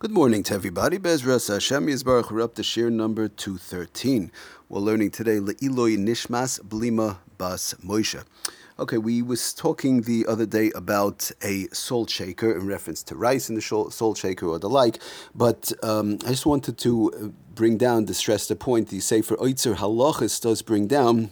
Good morning to everybody. Bezras Hashem Yisbarach. We're up to shiur number 213. We're learning today Le'iloi Nishmas Blima Bas Moshe. Okay, we was talking the other day about a salt shaker in reference to rice in the salt shaker or the like, but um, I just wanted to uh, bring down, to stress the point, the Sefer Oitzer Halachas does bring down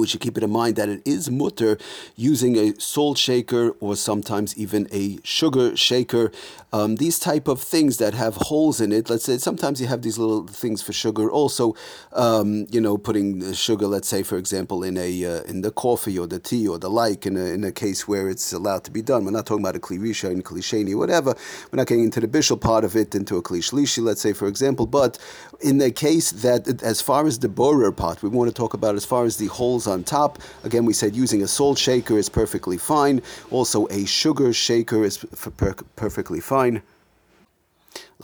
we should keep it in mind that it is mutter using a salt shaker or sometimes even a sugar shaker. Um, these type of things that have holes in it. Let's say sometimes you have these little things for sugar. Also, um, you know, putting sugar, let's say for example, in a uh, in the coffee or the tea or the like. In a, in a case where it's allowed to be done. We're not talking about a klirisha and klisheni, whatever. We're not getting into the bishul part of it, into a klishlishi, let's say for example. But in the case that, as far as the borer part, we want to talk about as far as the holes on top. Again, we said using a salt shaker is perfectly fine. Also, a sugar shaker is per- perfectly fine.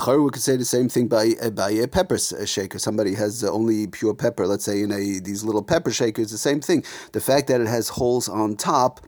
We could say the same thing by uh, by a pepper shaker. Somebody has uh, only pure pepper, let's say in a these little pepper shakers. The same thing. The fact that it has holes on top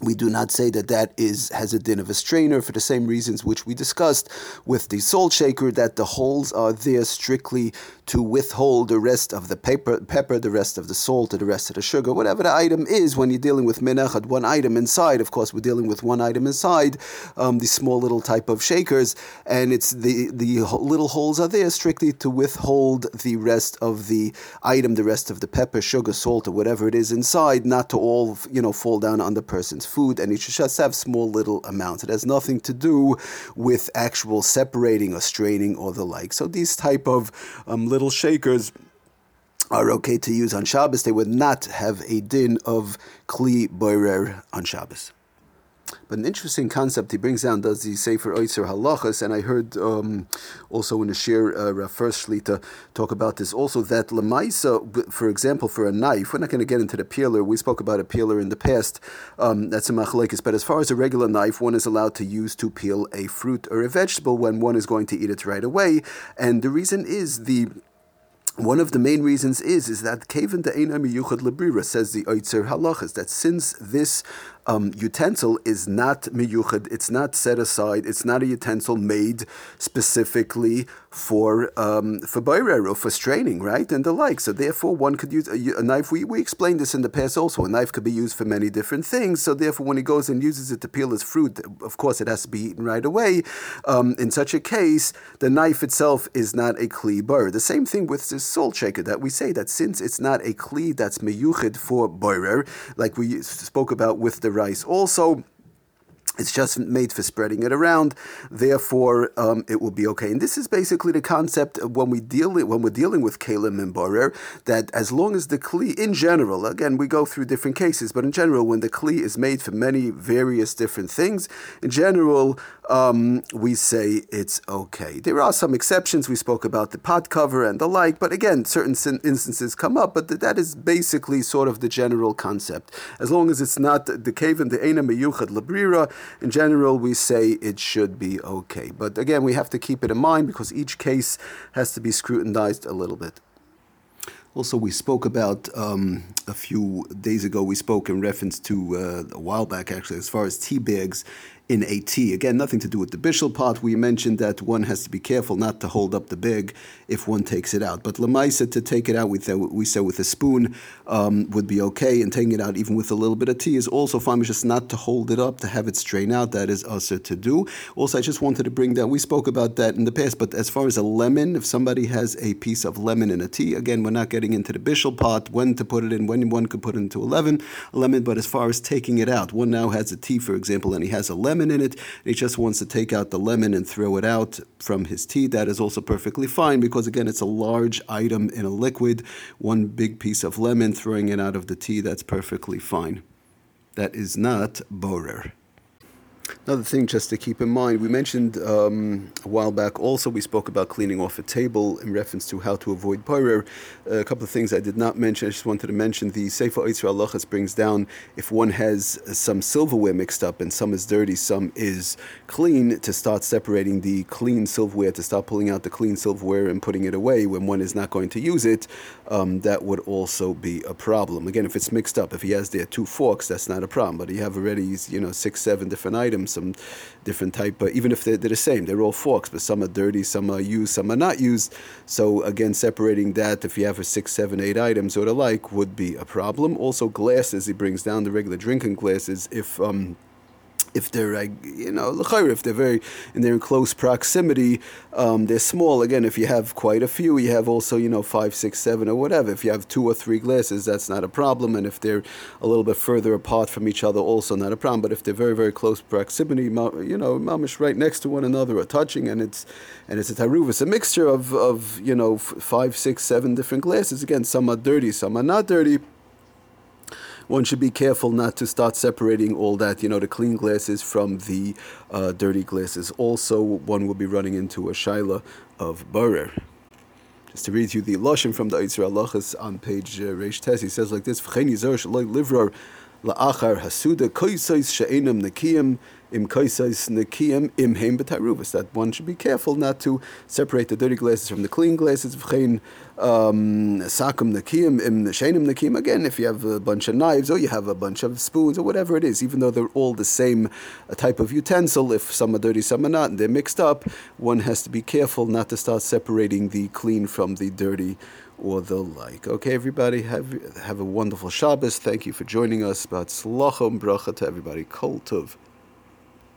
we do not say that that is has a din of a strainer for the same reasons which we discussed with the salt shaker that the holes are there strictly to withhold the rest of the pepper, pepper the rest of the salt or the rest of the sugar. Whatever the item is when you're dealing with menachat one item inside of course we're dealing with one item inside um, the small little type of shakers and it's the the little holes are there strictly to withhold the rest of the item the rest of the pepper sugar salt or whatever it is inside not to all you know fall down on the food, and it should just have small little amounts. It has nothing to do with actual separating or straining or the like. So these type of um, little shakers are okay to use on Shabbos. They would not have a din of kli boirer on Shabbos. But an interesting concept he brings down does the Sefer Oitzer Halachas, and I heard um, also in the Shir uh, Shlita talk about this also that Lamaisa, for example, for a knife, we're not going to get into the peeler. We spoke about a peeler in the past. Um, that's a machlekes. But as far as a regular knife, one is allowed to use to peel a fruit or a vegetable when one is going to eat it right away. And the reason is the one of the main reasons is is that Kaven de Yuchad Librira says the Oitzer Halachas that since this um, utensil is not miyuchad, it's not set aside, it's not a utensil made specifically for um, for boirer or for straining, right, and the like. So therefore, one could use a, a, knife. We, we explained this in the past also. A knife could be used for many different things. So therefore, when he goes and uses it to peel his fruit, of course, it has to be eaten right away. Um, in such a case, the knife itself is not a kli bar. The same thing with this salt shaker that we say that since it's not a kli that's miyuchid for boirer, like we spoke about with the rice also. It's just made for spreading it around, therefore um, it will be okay. And this is basically the concept when we deal when we're dealing with kalim and borer that as long as the kli in general, again we go through different cases, but in general when the kli is made for many various different things, in general um, we say it's okay. There are some exceptions. We spoke about the pot cover and the like, but again certain instances come up. But that is basically sort of the general concept. As long as it's not the cave and the ena meyuchad labrira in general, we say it should be okay. But again, we have to keep it in mind because each case has to be scrutinized a little bit. Also, we spoke about um, a few days ago, we spoke in reference to uh, a while back actually, as far as tea bags in a tea. Again, nothing to do with the bishul pot. We mentioned that one has to be careful not to hold up the bag if one takes it out. But lemaisa to take it out, we, th- we said with a spoon um, would be okay, and taking it out even with a little bit of tea is also fine. Just not to hold it up, to have it strain out, that is also to do. Also, I just wanted to bring that, We spoke about that in the past, but as far as a lemon, if somebody has a piece of lemon in a tea, again, we're not getting into the bishul pot, when to put it in, when one could put it into a lemon, a lemon. But as far as taking it out, one now has a tea, for example, and he has a lemon lemon in it, and he just wants to take out the lemon and throw it out from his tea, that is also perfectly fine because, again, it's a large item in a liquid. One big piece of lemon, throwing it out of the tea, that's perfectly fine. That is not borer. Another thing just to keep in mind, we mentioned um, a while back also, we spoke about cleaning off a table in reference to how to avoid poirer. Uh, a couple of things I did not mention, I just wanted to mention the Sefer Oitzer Halachas brings down if one has some silverware mixed up and some is dirty, some is clean, to start separating the clean silverware, to start pulling out the clean silverware and putting it away when one is not going to use it, um, that would also be a problem. Again, if it's mixed up, if he has there two forks, that's not a problem, but you have already, you know, six, seven different items some different type, but even if they're, they're, the same, they're all forks, but some are dirty, some are used, some are not used. So again, separating that if you have a six, seven, eight items or the like would be a problem. Also, glasses, he brings down the regular drinking glasses if. Um, if they're like you know if they're very and they're in close proximity um, they're small. Again if you have quite a few you have also you know five six seven or whatever. If you have two or three glasses that's not a problem. And if they're a little bit further apart from each other also not a problem. But if they're very very close proximity you know mamish right next to one another or touching and it's and it's a taruvus a mixture of of you know five six seven different glasses. Again some are dirty some are not dirty one should be careful not to start separating all that, you know, the clean glasses from the uh, dirty glasses. Also, one will be running into a shaila of barer. Just to read you the lashon from the Oitzer Halachas on page uh, Reish Tes, he says like this: "V'chein yizar shaloi livrar la'achar im kaisais nekiyim im heim b'taruvas. That one should be careful not to separate the dirty glasses from the clean glasses. V'chein um, sakum nekiyim im she'enim nekiyim. Again, if you have a bunch of knives or you have a bunch of spoons or whatever it is, even though they're all the same uh, type of utensil, if some are dirty, some are not, and they're mixed up, one has to be careful not to start separating the clean from the dirty or the like. Okay, everybody, have have a wonderful Shabbos. Thank you for joining us. But slachom bracha to everybody. Kol tov.